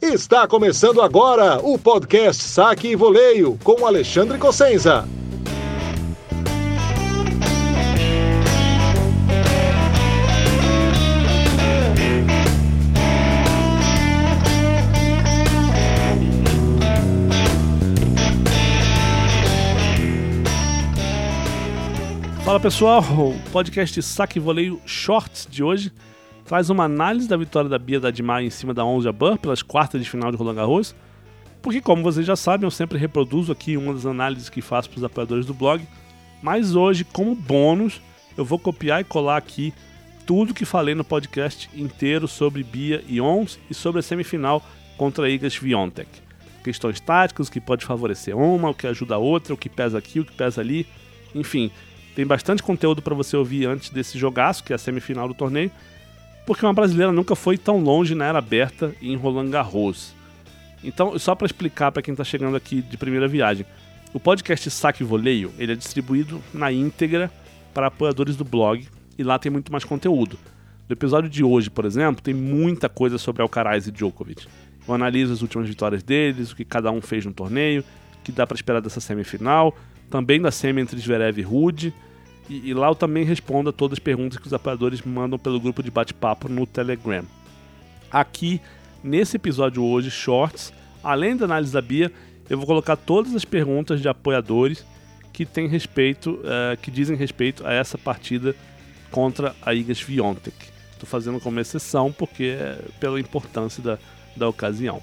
Está começando agora o podcast Saque e Voleio com Alexandre Cossenza. Fala pessoal, o podcast Saque e Voleio Shorts de hoje traz uma análise da vitória da Bia da Dimar em cima da Onze Burr pelas quartas de final de Roland Garros, porque como vocês já sabem, eu sempre reproduzo aqui uma das análises que faço para os apoiadores do blog, mas hoje, como bônus, eu vou copiar e colar aqui tudo que falei no podcast inteiro sobre Bia e Ons e sobre a semifinal contra a Igas Viontek. Questões táticas, o que pode favorecer uma, o que ajuda a outra, o que pesa aqui, o que pesa ali, enfim, tem bastante conteúdo para você ouvir antes desse jogaço, que é a semifinal do torneio, porque uma brasileira nunca foi tão longe na era aberta e em Roland Garros. Então, só para explicar para quem está chegando aqui de primeira viagem, o podcast Saque Voleio ele é distribuído na íntegra para apoiadores do blog e lá tem muito mais conteúdo. No episódio de hoje, por exemplo, tem muita coisa sobre Alcaraz e Djokovic. Eu analiso as últimas vitórias deles, o que cada um fez no torneio, o que dá para esperar dessa semifinal, também da semi entre Zverev e Rude, e, e, lá eu também respondo a todas as perguntas que os apoiadores mandam pelo grupo de bate-papo no Telegram. Aqui, nesse episódio hoje, Shorts, além da análise da Bia, eu vou colocar todas as perguntas de apoiadores que tem respeito, uh, que dizem respeito a essa partida contra a Igas Viontek. Estou fazendo como exceção porque é pela importância da, da ocasião.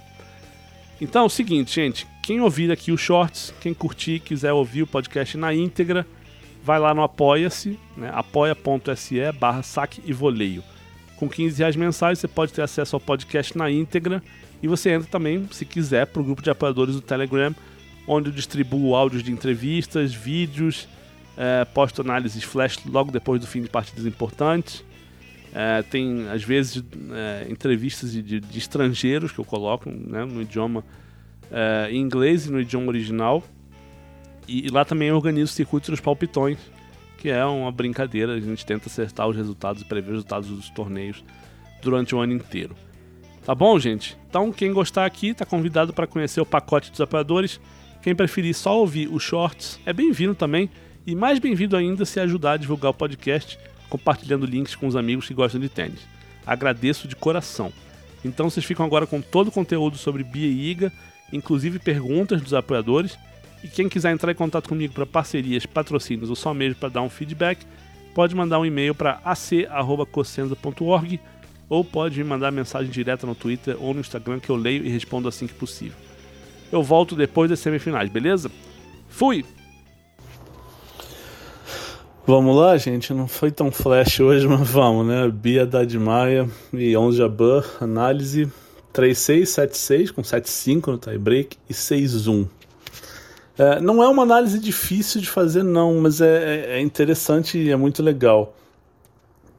Então é o seguinte, gente, quem ouvir aqui os shorts, quem curtir, quiser ouvir o podcast na íntegra, vai lá no Apoia-se, né, apoia.se barra saque e voleio. Com 15 reais mensais você pode ter acesso ao podcast na íntegra e você entra também, se quiser, para o grupo de apoiadores do Telegram, onde eu distribuo áudios de entrevistas, vídeos, é, posto análises flash logo depois do fim de partidas importantes. É, tem, às vezes, é, entrevistas de, de, de, estrangeiros que eu coloco né, no idioma é, em inglês e no idioma original. E, lá também eu organizo o circuito dos palpitões, que é uma brincadeira, a gente tenta acertar os resultados e prever os resultados dos torneios durante o ano inteiro. Tá bom, gente? Então, quem gostar aqui está convidado para conhecer o pacote dos apoiadores. Quem preferir só ouvir os shorts é bem-vindo também. E mais bem-vindo ainda se ajudar a divulgar o podcast, compartilhando links com os amigos que gostam de tênis. Agradeço de coração. Então, vocês ficam agora com todo o conteúdo sobre Bia e Iga, inclusive perguntas dos apoiadores e quem quiser entrar em contato comigo para parcerias, patrocínios ou só mesmo para dar um feedback, pode mandar um e-mail para ac.cosenza.org ou pode me mandar mensagem direta no Twitter ou no Instagram que eu leio e respondo assim que possível. Eu volto depois das semifinais, beleza? Fui! Vamos lá, gente. Não foi tão flash hoje, mas vamos, né? Bia Dadmaia e 11 Jabur, análise 3-6, 7-6 com 7-5 no tie-break e 6-1. É, não é uma análise difícil de fazer, não, mas é, é, é interessante e é muito legal.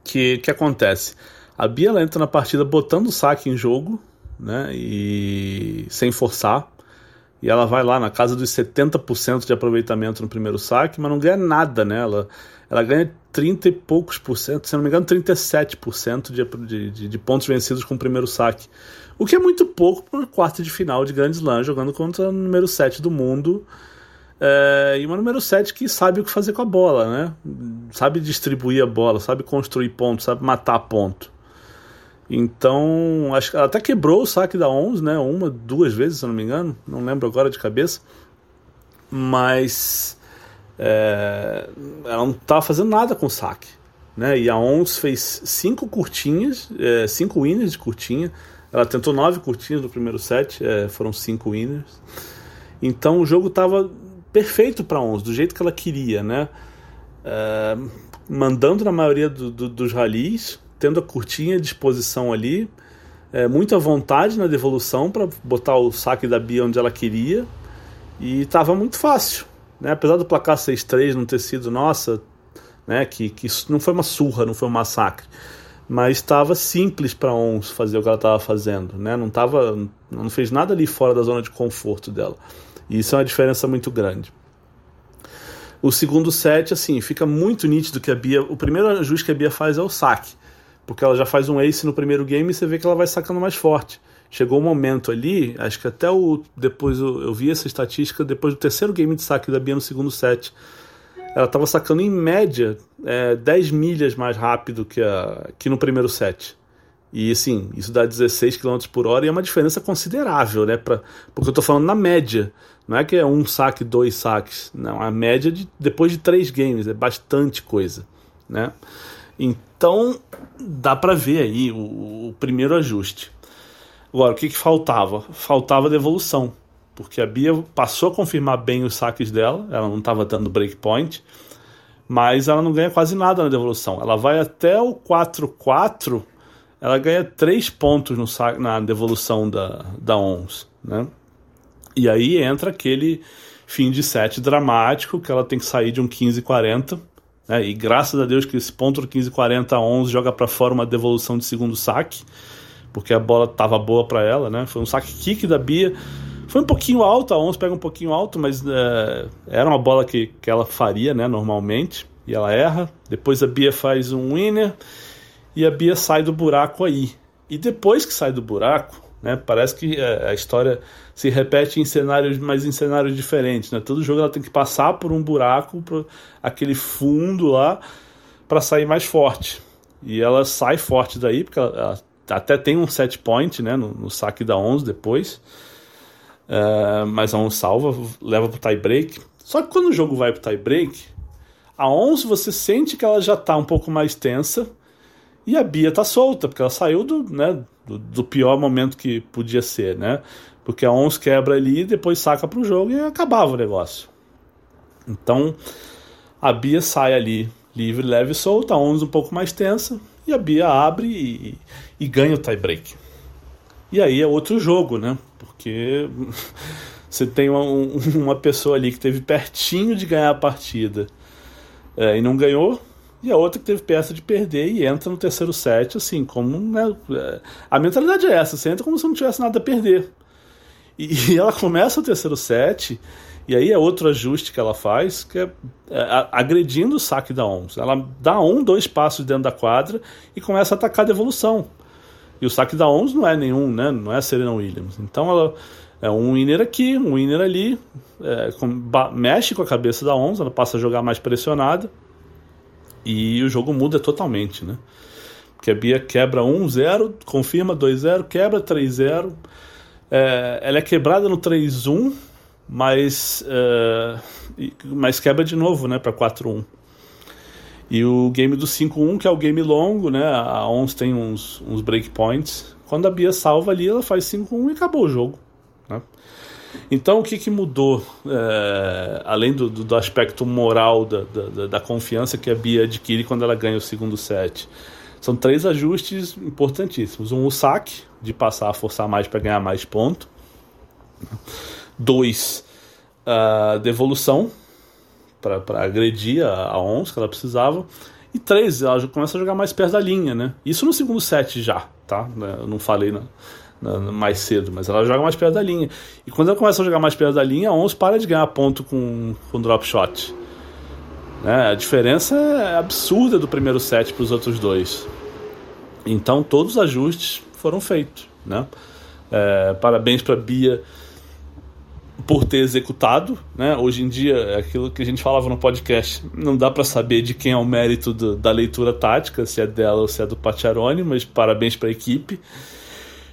Que que acontece? A Bia ela entra na partida botando o saque em jogo, né? E sem forçar. E ela vai lá na casa dos 70% de aproveitamento no primeiro saque, mas não ganha nada, né? Ela, ela ganha 30 e poucos por cento, se não me engano, 37% de, de, de pontos vencidos com o primeiro saque. O que é muito pouco para uma quarta de final de Grand Slam, jogando contra o número 7 do mundo. É, e uma número 7 que sabe o que fazer com a bola, né? Sabe distribuir a bola, sabe construir ponto, sabe matar ponto. Então, acho que ela até quebrou o saque da 11, né? Uma, duas vezes, se eu não me engano. Não lembro agora de cabeça. Mas é, ela não estava fazendo nada com o saque. Né? E a 11 fez cinco curtinhas, é, cinco winners de curtinha. Ela tentou nove curtinhas no primeiro set, é, foram cinco winners. Então o jogo estava perfeito para 11, do jeito que ela queria, né? É, mandando na maioria do, do, dos ralis, tendo a curtinha disposição ali, é, muita vontade na devolução para botar o saque da Bia onde ela queria, e estava muito fácil. Né? Apesar do placar 6-3 não ter sido, nossa, né? que, que isso não foi uma surra, não foi um massacre mas estava simples para Ons fazer o que ela estava fazendo, né? Não tava, não fez nada ali fora da zona de conforto dela. E isso é uma diferença muito grande. O segundo set, assim, fica muito nítido que a Bia, o primeiro ajuste que a Bia faz é o saque, porque ela já faz um ace no primeiro game e você vê que ela vai sacando mais forte. chegou um momento ali, acho que até o depois eu, eu vi essa estatística depois do terceiro game de saque da Bia no segundo set. Ela estava sacando em média é, 10 milhas mais rápido que, a, que no primeiro set. E assim, isso dá 16 km por hora e é uma diferença considerável, né? Pra, porque eu estou falando na média. Não é que é um saque, dois saques. Não, a média de, depois de três games é bastante coisa, né? Então dá para ver aí o, o, primeiro ajuste. Agora, o que, que faltava? Faltava devolução, porque a Bia passou a confirmar bem os saques dela, ela não estava dando breakpoint, mas ela não ganha quase nada na devolução. Ela vai até o 4-4, ela ganha 3 pontos no saque, na devolução da, da ONS, né? E aí entra aquele fim de set dramático que ela tem que sair de um 15-40 né? E graças a Deus que esse ponto do 15-40 a 11 joga para fora uma devolução de segundo saque, porque a bola estava boa para ela. Né? Foi um saque kick da Bia. Foi um pouquinho alto, a 11 pega um pouquinho alto, mas é, era uma bola que, que ela faria né, normalmente. E ela erra. Depois a Bia faz um winner e a Bia sai do buraco aí. E depois que sai do buraco, né? Parece que é, a história se repete em cenários, mas em cenários diferentes. Né? Todo jogo ela tem que passar por um buraco, por aquele fundo lá, para sair mais forte. E ela sai forte daí, porque ela, ela até tem um set point né? no, no saque da 11 depois. Uh, mas a 11 salva, leva pro tie break. Só que quando o jogo vai pro tie break, a 11 você sente que ela já está um pouco mais tensa e a Bia tá solta, porque ela saiu do, né, do, do pior momento que podia ser, né? Porque a ONS quebra ali, depois saca para o jogo e acabava o negócio. Então a Bia sai ali livre, leve e solta, a ONS um pouco mais tensa, e a Bia abre e, e ganha o tie-break. E aí é outro jogo, né? Porque você tem uma, uma pessoa ali que teve pertinho de ganhar a partida é, e não ganhou, e a outra que teve peça de perder e entra no terceiro set, assim, como. Né, é, a mentalidade é essa, você entra como se não tivesse nada a perder. E, e ela começa o terceiro set, e aí é outro ajuste que ela faz, que é, é agredindo o saque da ONS. Ela dá um, dois passos dentro da quadra e começa a atacar a devolução. E o saque da ONS não é nenhum, né? Não é a Serena Williams. Então ela é um winner aqui, um winner ali, é, com, mexe com a cabeça da ONS, ela passa a jogar mais pressionada e o jogo muda totalmente, né? Porque a Bia quebra 1-0, confirma 2-0, quebra 3-0. É, ela é quebrada no 3-1, mas, é, mas quebra de novo né, para 4-1. E o game do 5-1, que é o game longo, né? A 11 tem uns, uns breakpoints. Quando a Bia salva ali, ela faz 5-1 e acabou o jogo. Né? Então, o que, que mudou, é, além do, do, aspecto moral da, da, da, confiança que a Bia adquire quando ela ganha o segundo set? São três ajustes importantíssimos. Um, o saque, de passar a forçar mais para ganhar mais ponto. Dois, a devolução, para agredir a, a ONS que ela precisava. E três, ela começa a jogar mais perto da linha, né? Isso no segundo set já, tá? Eu não falei na mais cedo, mas ela joga mais perto da linha. E quando ela começa a jogar mais perto da linha, a 11 para de ganhar ponto com, com drop shot. Né? A diferença é absurda do primeiro set para os outros dois. Então todos os ajustes foram feitos. Né? É, parabéns para Bia por ter executado. Né? Hoje em dia, é aquilo que a gente falava no podcast, não dá para saber de quem é o mérito do, da leitura tática, se é dela ou se é do Pacharoni, mas parabéns para a equipe.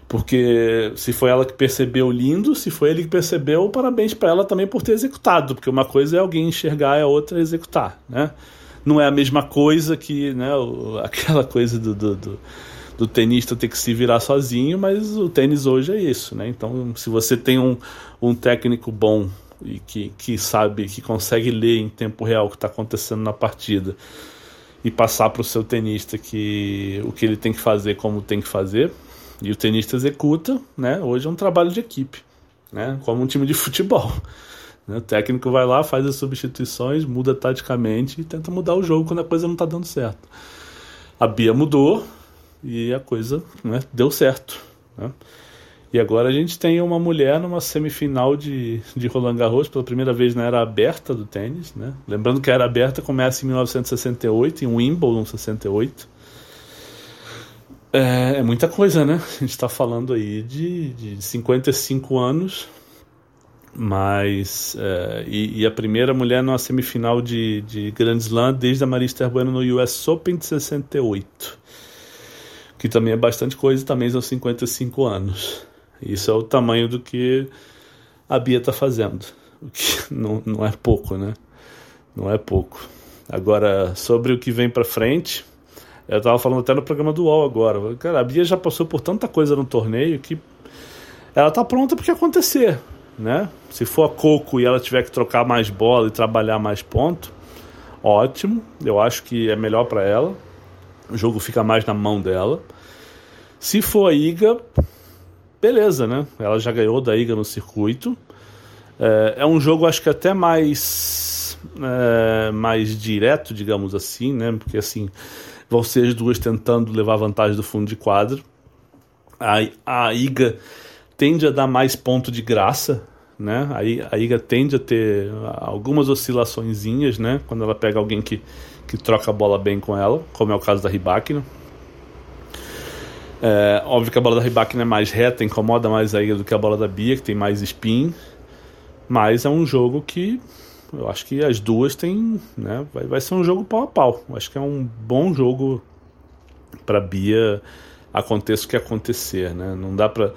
Porque se foi ela que percebeu, lindo. Se foi ele que percebeu, parabéns para ela também por ter executado. Porque uma coisa é alguém enxergar e a outra é executar, né? Não é a mesma coisa que né, aquela coisa do, do, do, do tenista ter que se virar sozinho, mas o tênis hoje é isso, né? Então, se você tem um, um técnico bom e que, que sabe, que consegue ler em tempo real o que está acontecendo na partida e passar para o seu tenista que o que ele tem que fazer, como tem que fazer, e o tenista executa, né? Hoje é um trabalho de equipe, né? Como um time de futebol. Né? O técnico vai lá, faz as substituições, muda taticamente e tenta mudar o jogo quando a coisa não está dando certo. A Bia mudou e a coisa né, deu certo. Né? E agora a gente tem uma mulher numa semifinal de, de Roland Garros, pela primeira vez na era aberta do tênis. Né? Lembrando que a era aberta começa em 1968, em Wimbledon 68. É, é muita coisa, né? A gente tá falando aí de, de 55 anos, mas. É, e, e, a primeira mulher numa semifinal de, de Grand Slam desde a Marista Bueno no US Open de 68. Que também é bastante coisa, também são 55 anos. Isso é o tamanho do que a Bia tá fazendo. O que não, não é pouco, né? Não é pouco. Agora, sobre o que vem para frente, eu tava falando até no programa do UOL agora. Cara, a Bia já passou por tanta coisa no torneio que ela tá pronta porque acontecer, né? Se for a Coco e ela tiver que trocar mais bola e trabalhar mais ponto, ótimo. Eu acho que é melhor para ela. O jogo fica mais na mão dela. Se for a Iga, beleza, né? Ela já ganhou da Iga no circuito. É, é um jogo, acho que até mais é, mais direto, digamos assim, né? Porque assim vão ser as duas tentando levar vantagem do fundo de quadro. A, a Iga tende a dar mais ponto de graça, né? A, a Iga tende a ter algumas oscilaçõezinhas, né? Quando ela pega alguém que, que troca a bola bem com ela, como é o caso da Ribakina. É, óbvio que a bola da Ribakina é mais reta, incomoda mais a Iga do que a bola da Bia, que tem mais spin. Mas é um jogo que eu acho que as duas têm. Né, vai, vai ser um jogo pau a pau. Eu acho que é um bom jogo para Bia, aconteça o que acontecer. Né? Não dá para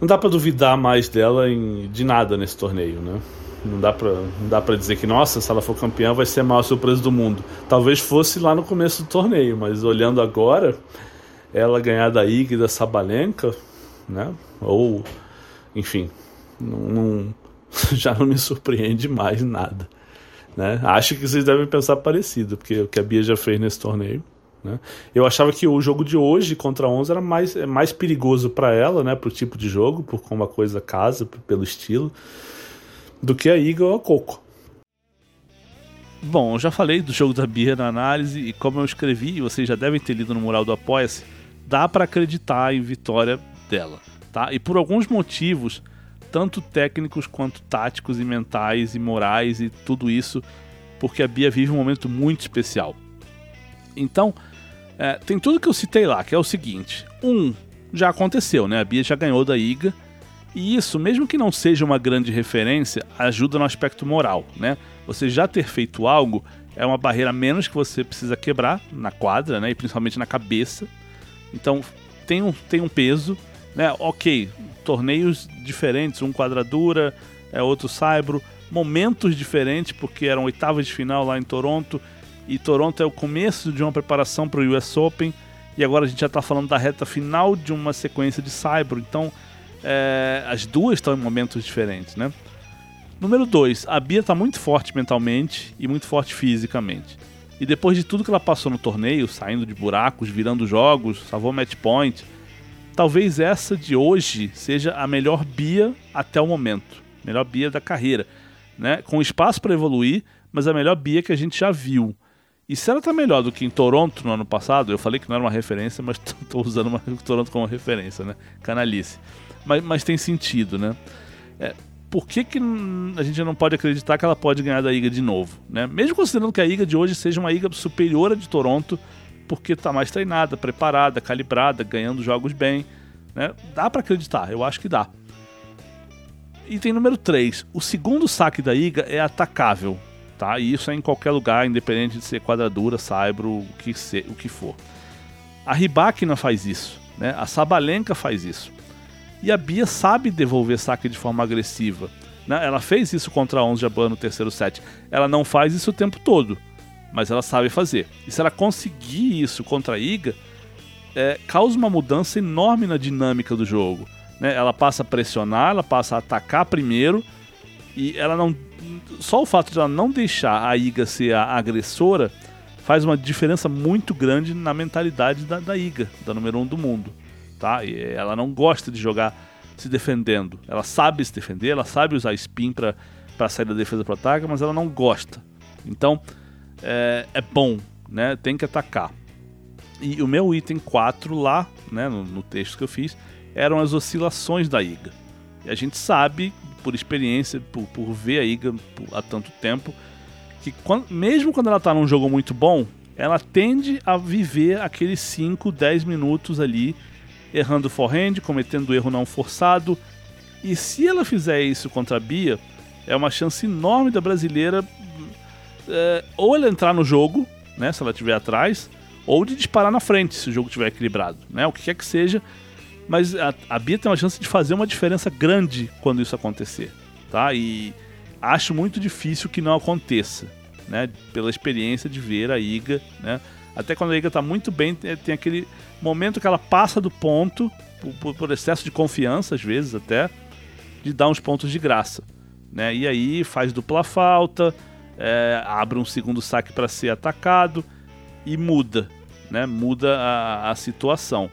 não dá para duvidar mais dela em, de nada nesse torneio, né? Não dá para não dá para dizer que nossa, se ela for campeã vai ser a maior surpresa do mundo. Talvez fosse lá no começo do torneio, mas olhando agora, ela ganhar da Ig da Sabalenka, né? Ou enfim, não, não já não me surpreende mais nada. Né? Acho que vocês devem pensar parecido, porque o que a Bia já fez nesse torneio. Né? Eu achava que o jogo de hoje contra a 11 era mais, é mais perigoso para ela, né, pro tipo de jogo, por como a coisa casa, pelo estilo, do que a Iga ou a Coco. Bom, eu já falei do jogo da Bia na análise e como eu escrevi, vocês já devem ter lido no mural do Apoia-se, dá para acreditar em vitória dela, tá? E por alguns motivos tanto técnicos quanto táticos e mentais e morais e tudo isso, porque a Bia vive um momento muito especial. Então, é, tem tudo que eu citei lá, que é o seguinte: um, já aconteceu, né? A Bia já ganhou da IGA. E isso, mesmo que não seja uma grande referência, ajuda no aspecto moral, né? Você já ter feito algo é uma barreira menos que você precisa quebrar na quadra, né? E principalmente na cabeça. Então tem um, tem um peso, né? Ok, torneios diferentes, um quadradura, é outro saibro, momentos diferentes, porque eram oitavas de final lá em Toronto, e Toronto é o começo de uma preparação para o US Open, e agora a gente já está falando da reta final de uma sequência de saibro, então é, as duas estão em momentos diferentes, né? Número 2, a Bia está muito forte mentalmente e muito forte fisicamente. E depois de tudo que ela passou no torneio, saindo de buracos, virando jogos, salvou match point, talvez essa de hoje seja a melhor Bia até o momento. Melhor Bia da carreira. Né? Com espaço para evoluir, mas a melhor Bia que a gente já viu. E se ela está melhor do que em Toronto no ano passado, eu falei que não era uma referência, mas estou usando uma, Toronto como referência, né? Canalice. Mas, mas tem sentido, né? É, por que, que a gente não pode acreditar que ela pode ganhar da Iga de novo? Né? Mesmo considerando que a Iga de hoje seja uma Iga superior à de Toronto, porque está mais treinada, preparada, calibrada, ganhando jogos bem. Né? Dá para acreditar, eu acho que dá. Item número 3. O segundo saque da Iga é atacável. Tá? E isso é em qualquer lugar, independente de ser quadradura, saibro, o que, ser, o que for. A Ribakina faz isso. Né? A Sabalenka faz isso. E a Bia sabe devolver saque de forma agressiva. Né? Ela fez isso contra a 11 Jaban no terceiro set. Ela não faz isso o tempo todo mas ela sabe fazer. E se ela conseguir isso contra a Iga, é, causa uma mudança enorme na dinâmica do jogo. Né? Ela passa a pressionar, ela passa a atacar primeiro, e ela não. Só o fato de ela não deixar a Iga ser a agressora faz uma diferença muito grande na mentalidade da, da Iga, da número 1 um do mundo. Tá? E ela não gosta de jogar se defendendo. Ela sabe se defender, ela sabe usar spin para sair da defesa para ataque, mas ela não gosta. Então, é, é bom, né? Tem que atacar. E o meu item 4 lá, né, no, no, texto que eu fiz, eram as oscilações da IGA. E a gente sabe, por experiência, por, por ver a IGA há tanto tempo, que quando, mesmo quando ela está num jogo muito bom, ela tende a viver aqueles 5, 10 minutos ali, errando forehand, cometendo erro não forçado. E se ela fizer isso contra a Bia, é uma chance enorme da brasileira é, ou ela entrar no jogo, né, se ela estiver atrás, ou de disparar na frente, se o jogo estiver equilibrado, né, o que quer que seja. Mas a, a Bia tem uma chance de fazer uma diferença grande quando isso acontecer, tá? E acho muito difícil que não aconteça, né? Pela experiência de ver a Iga, né? Até quando a Iga está muito bem, tem aquele momento que ela passa do ponto, por, por, excesso de confiança, às vezes até, de dar uns pontos de graça. Né? E aí faz dupla falta, é, abre um segundo saque para ser atacado e muda, né? muda a, a situação.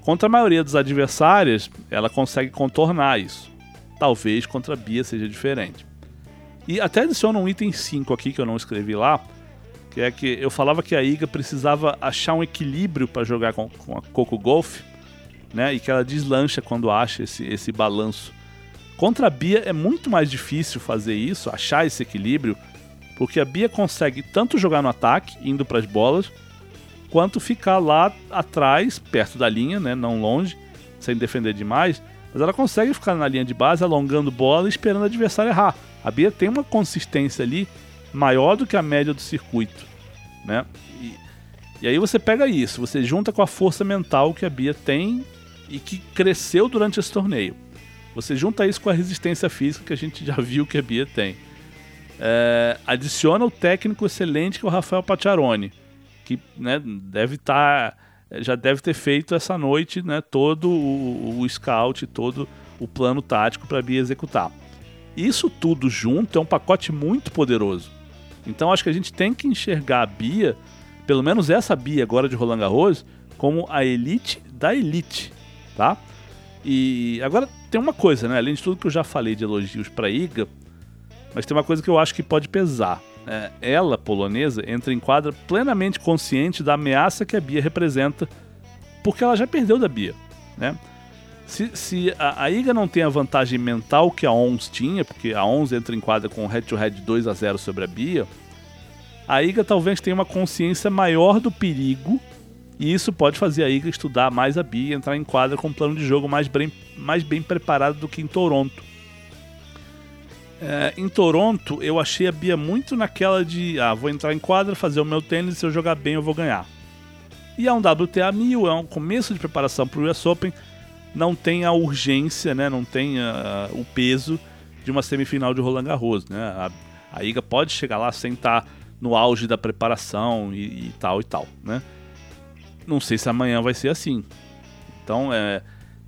Contra a maioria dos adversários, ela consegue contornar isso. Talvez contra a Bia seja diferente. E até adiciona um item 5 aqui que eu não escrevi lá, que é que eu falava que a Iga precisava achar um equilíbrio para jogar com, com a Coco Golf, né? E que ela deslancha quando acha esse, esse balanço. Contra a Bia é muito mais difícil fazer isso, achar esse equilíbrio, porque a Bia consegue tanto jogar no ataque, indo para as bolas, quanto ficar lá atrás, perto da linha, né? Não longe, sem defender demais. Mas ela consegue ficar na linha de base, alongando bola e esperando o adversário errar. A Bia tem uma consistência ali maior do que a média do circuito, né? E, e aí você pega isso, você junta com a força mental que a Bia tem e que cresceu durante esse torneio. Você junta isso com a resistência física que a gente já viu que a Bia tem. É, adiciona o técnico excelente que é o Rafael Pacciaroni, que né, deve estar. Tá, já deve ter feito essa noite né, todo o, o scout, todo o plano tático para a Bia executar. Isso tudo junto é um pacote muito poderoso. Então acho que a gente tem que enxergar a Bia, pelo menos essa Bia agora de Roland Garros, como a elite da elite, tá? E agora tem uma coisa, né? Além de tudo que eu já falei de elogios para Iga, mas tem uma coisa que eu acho que pode pesar. É, ela, polonesa, entra em quadra plenamente consciente da ameaça que a Bia representa, porque ela já perdeu da Bia, né? Se, se a, a, Iga não tem a vantagem mental que a ONS tinha, porque a ONS entra em quadra com head-to-head 2 a 0 sobre a Bia, a Iga talvez tenha uma consciência maior do perigo e isso pode fazer a Iga estudar mais a Bia e entrar em quadra com um plano de jogo mais bem, mais bem preparado do que em Toronto. É, em Toronto, eu achei a Bia muito naquela de: ah, vou entrar em quadra, fazer o meu tênis, se eu jogar bem eu vou ganhar. E é um WTA 1000, é um começo de preparação para o US Open não tem a urgência, né? Não tem a, o peso de uma semifinal de Roland Garros, né? A, a Iga pode chegar lá sem estar no auge da preparação e, e, tal e tal, né? Não sei se amanhã vai ser assim. Então, é,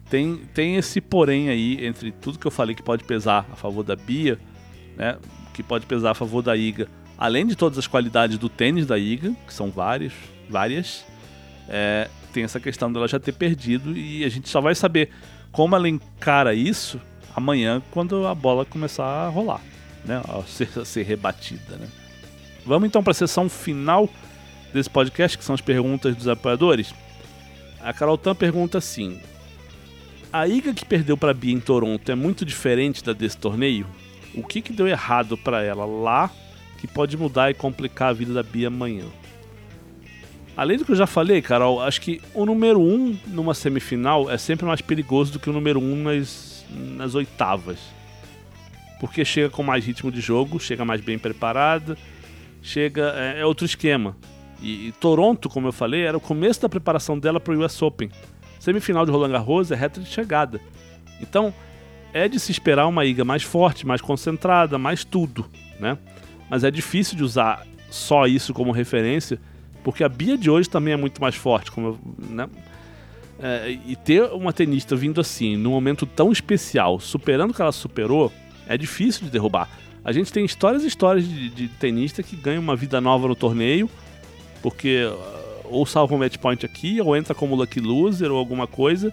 tem, tem esse porém aí entre tudo que eu falei que pode pesar a favor da Bia, né? Que pode pesar a favor da Iga. Além de todas as qualidades do tênis da Iga, que são várias, várias, é, tem essa questão dela já ter perdido e a gente só vai saber como ela encara isso amanhã quando a bola começar a rolar, né? A ser, a ser rebatida, né? Vamos então para a sessão final desse podcast, que são as perguntas dos apoiadores. A Carol Tan pergunta assim: A Iga que perdeu para Bia em Toronto é muito diferente da desse torneio? O que, que deu errado para ela lá que pode mudar e complicar a vida da Bia amanhã? Além do que eu já falei, Carol, acho que o número 1 um numa semifinal é sempre mais perigoso do que o número 1 um nas, nas oitavas. Porque chega com mais ritmo de jogo, chega mais bem preparada, chega. É, é outro esquema. E, e, Toronto, como eu falei, era o começo da preparação dela para o US Open. Semifinal de Roland Garros é reta de chegada. Então, é de se esperar uma iga mais forte, mais concentrada, mais tudo, né? Mas é difícil de usar só isso como referência porque a Bia de hoje também é muito mais forte, como eu, né? É, e ter uma tenista vindo assim, num momento tão especial, superando o que ela superou, é difícil de derrubar. A gente tem histórias e histórias de, de tenista que ganham uma vida nova no torneio, porque uh, ou salva um match point aqui, ou entra como lucky loser ou alguma coisa,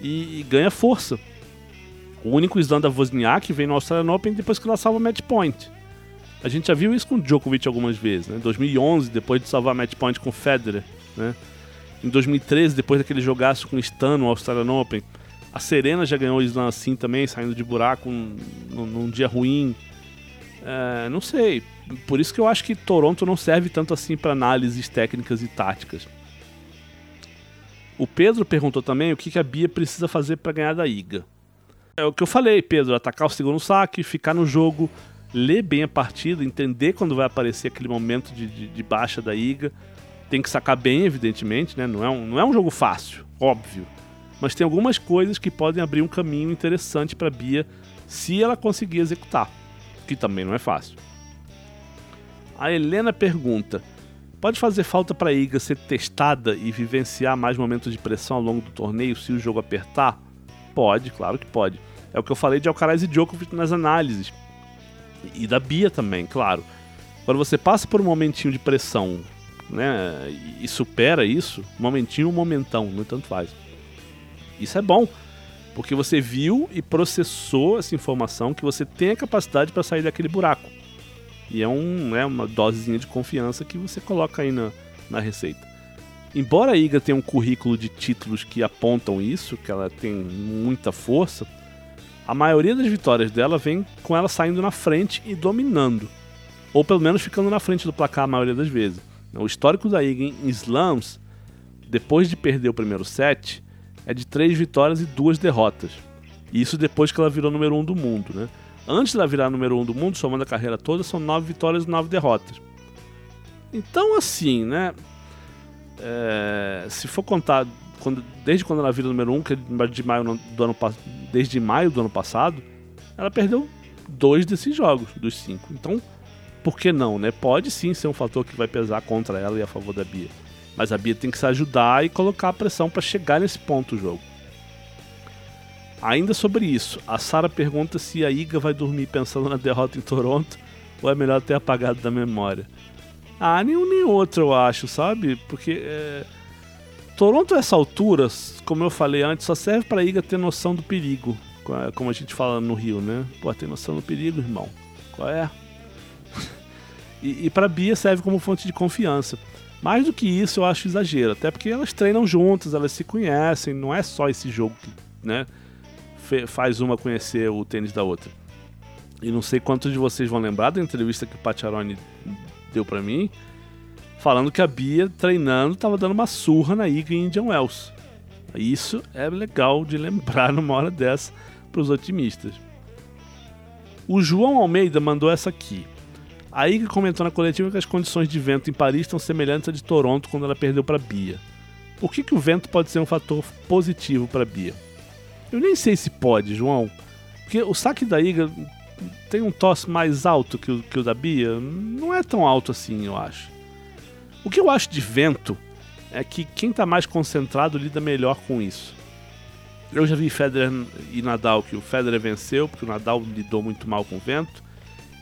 e, e ganha força. O único slam da Wozniak vem no Australian Open depois que ela salva o match point. A gente já viu isso com o Djokovic algumas vezes, né? 2011, depois de salvar match point com o Federer, né? Em 2013, depois daquele jogaço com o Stan no Australian Open, a Serena já ganhou o Slam assim também, saindo de buraco num, num dia ruim. É, não sei. Por isso que eu acho que Toronto não serve tanto assim para análises técnicas e táticas. O Pedro perguntou também o que, que a Bia precisa fazer para ganhar da Iga. É o que eu falei, Pedro: atacar o segundo saque, ficar no jogo, ler bem a partida, entender quando vai aparecer aquele momento de, de, de baixa da Iga. Tem que sacar bem, evidentemente, né? Não é, um, não é um jogo fácil, óbvio. Mas tem algumas coisas que podem abrir um caminho interessante para Bia se ela conseguir executar, que também não é fácil. A Helena pergunta: Pode fazer falta para Iga ser testada e vivenciar mais momentos de pressão ao longo do torneio se o jogo apertar? Pode, claro que pode. É o que eu falei de Alcaraz e Djokovic nas análises. E da Bia também, claro. Quando você passa por um momentinho de pressão né, e supera isso, momentinho, momentão, não tanto faz. Isso é bom, porque você viu e processou essa informação que você tem a capacidade para sair daquele buraco. E é um, né, uma dosezinha de confiança que você coloca aí na, na receita. Embora a Iga tenha um currículo de títulos que apontam isso, que ela tem muita força, a maioria das vitórias dela vem com ela saindo na frente e dominando. Ou pelo menos ficando na frente do placar a maioria das vezes. O histórico da Iga em slams, depois de perder o primeiro set, é de três vitórias e duas derrotas. E isso depois que ela virou número um do mundo, né? Antes dela virar número um do mundo, somando a carreira toda, são nove vitórias e nove derrotas. Então, assim, né? É, se for contar quando, desde quando ela vira número um, que é de maio do ano desde maio do ano passado, ela perdeu dois desses jogos dos cinco. Então, por que não, né? Pode sim ser um fator que vai pesar contra ela e a favor da Bia. Mas a Bia tem que se ajudar e colocar a pressão para chegar nesse ponto do jogo. Ainda sobre isso, a Sara pergunta se a Iga vai dormir pensando na derrota em Toronto ou é melhor ter apagado da memória. Ah, nenhum nem outro eu acho, sabe? Porque é... Toronto a essa altura, como eu falei antes, só serve para a Iga ter noção do perigo, como a gente fala no Rio, né? Pô, tem noção do perigo, irmão. Qual é? e, e para Bia serve como fonte de confiança. Mais do que isso, eu acho exagero, até porque elas treinam juntas, elas se conhecem, não é só esse jogo que, né, faz uma conhecer o tênis da outra. E não sei quantos de vocês vão lembrar da entrevista que o Pacharoni deu para mim, falando que a Bia treinando estava dando uma surra na Iga em Indian Wells. Isso é legal de lembrar numa hora dessa para os otimistas. O João Almeida mandou essa aqui. A Iga comentou na coletiva que as condições de vento em Paris estão semelhantes à de Toronto quando ela perdeu para Bia. Por que, que o vento pode ser um fator positivo para Bia? Eu nem sei se pode, João. Porque o saque da Iga tem um tosse mais alto que o, que o da Bia. Não é tão alto assim, eu acho. O que eu acho de vento é que quem está mais concentrado lida melhor com isso. Eu já vi Federer e Nadal que o Federer venceu, porque o Nadal lidou muito mal com o vento.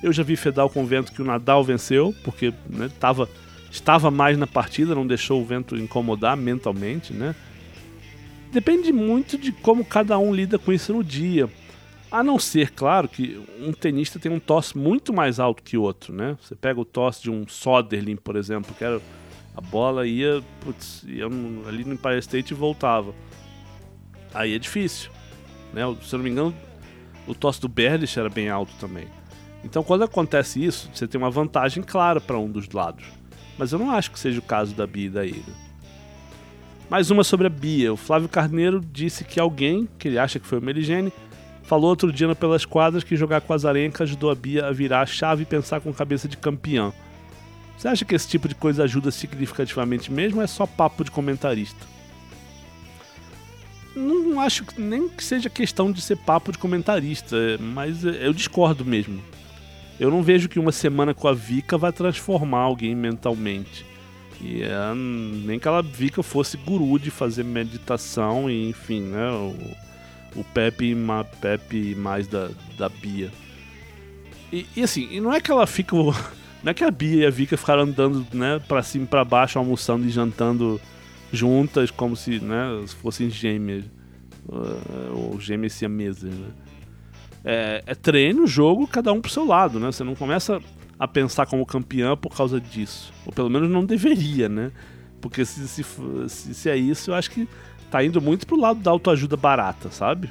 Eu já vi Fedal com o vento que o Nadal venceu, porque né, tava, estava mais na partida, não deixou o vento incomodar mentalmente, né? Depende muito de como cada um lida com isso no dia. A não ser, claro, que um tenista tem um tosse muito mais alto que outro, né? Você pega o tosse de um Soderling, por exemplo, que era a bola ia, putz, ia ali no Empire State e voltava. Aí é difícil, né? Se eu não me engano, o tosse do Berlich era bem alto também. Então, quando acontece isso, você tem uma vantagem clara para um dos lados. Mas eu não acho que seja o caso da Bia e da Ilha. Mais uma sobre a Bia. O Flávio Carneiro disse que alguém, que ele acha que foi o Meligene, falou outro dia pelas quadras que jogar com as arencas ajudou a Bia a virar a chave e pensar com cabeça de campeão. Você acha que esse tipo de coisa ajuda significativamente mesmo ou é só papo de comentarista? Não acho nem que seja questão de ser papo de comentarista, mas eu discordo mesmo. Eu não vejo que uma semana com a Vika vai transformar alguém mentalmente. E é, nem que ela Vika fosse guru de fazer meditação e enfim, né? O Pepe, ma, Pepe mais da, da Bia. E, e assim, e não é que ela fica. Não é que a Bia e a Vika ficaram andando né, pra cima e pra baixo, almoçando e jantando juntas, como se né, fossem gêmeas. Ou gêmeas siamesas, né? é, é treino, jogo, cada um pro seu lado, né? Você não começa a pensar como campeão por causa disso. Ou pelo menos não deveria, né? Porque se, se, se é isso, eu acho que tá indo muito pro lado da autoajuda barata, sabe?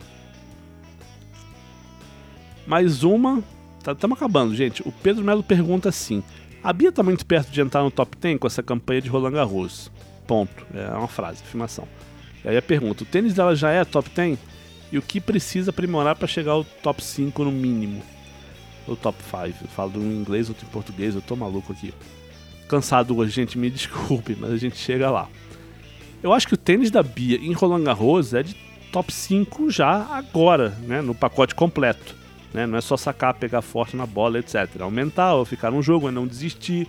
Mais uma estamos tá, acabando, gente. O Pedro Melo pergunta assim: a Bia tá muito perto de entrar no top 10 com essa campanha de Roland Garros? Ponto. É uma frase, afirmação. E aí a pergunta: o tênis dela já é top 10? E o que precisa aprimorar para chegar ao top 5 no mínimo? Ou top 5? Eu falo um em inglês, outro em português, eu tô maluco aqui. Cansado hoje, gente, me desculpe, mas a gente chega lá. Eu acho que o tênis da Bia em Roland Garros é de top 5 já agora, né? No pacote completo. Né? Não é só sacar, pegar forte na bola, etc. Aumentar ou ficar no jogo, é não desistir.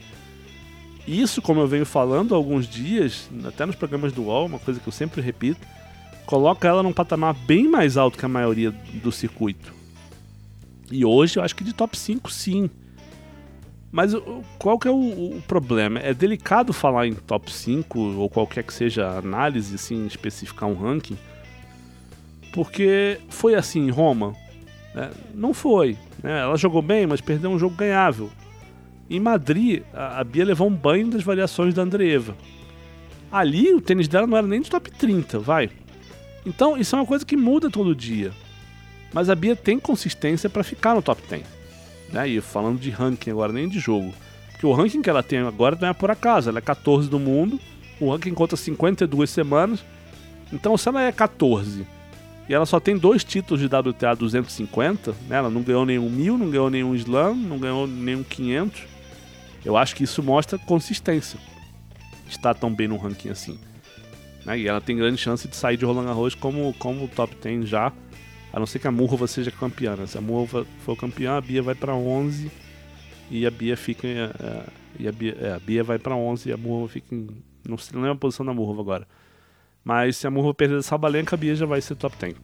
Isso, como eu venho falando há alguns dias, até nos programas do UOL, uma coisa que eu sempre repito, coloca ela num patamar bem mais alto que a maioria do circuito. E hoje eu acho que de top 5 sim. Mas qual que é o, o, problema? É delicado falar em top 5 ou qualquer que seja análise, assim, especificar um ranking, porque foi assim em Roma? Né? Não foi. Né? Ela jogou bem, mas perdeu um jogo ganhável. Em Madrid, a, a Bia levou um banho das variações da Andreeva. Ali, o tênis dela não era nem de top 30, vai. Então, isso é uma coisa que muda todo dia. Mas a Bia tem consistência para ficar no top 10. Né? E falando de ranking agora, nem de jogo. Porque o ranking que ela tem agora não é por acaso, ela é 14 do mundo. O ranking conta 52 semanas. Então, se ela é 14 e ela só tem dois títulos de WTA 250, né? Ela não ganhou nenhum mil, não ganhou nenhum slam, não ganhou nenhum 500. Eu acho que isso mostra consistência. Está tão bem no ranking assim. Né? E ela tem grande chance de sair de Roland Garros como, como top 10 já. A não ser que a Murva seja campeã. Né? Se a Murva for campeã, a Bia vai para 11 e a Bia fica. É, e a Bia, é, a Bia vai para 11 e a Murva fica em. Não sei, não lembro a posição da Murva agora. Mas se a Murro perder essa balenca, a Bia já vai ser top 10.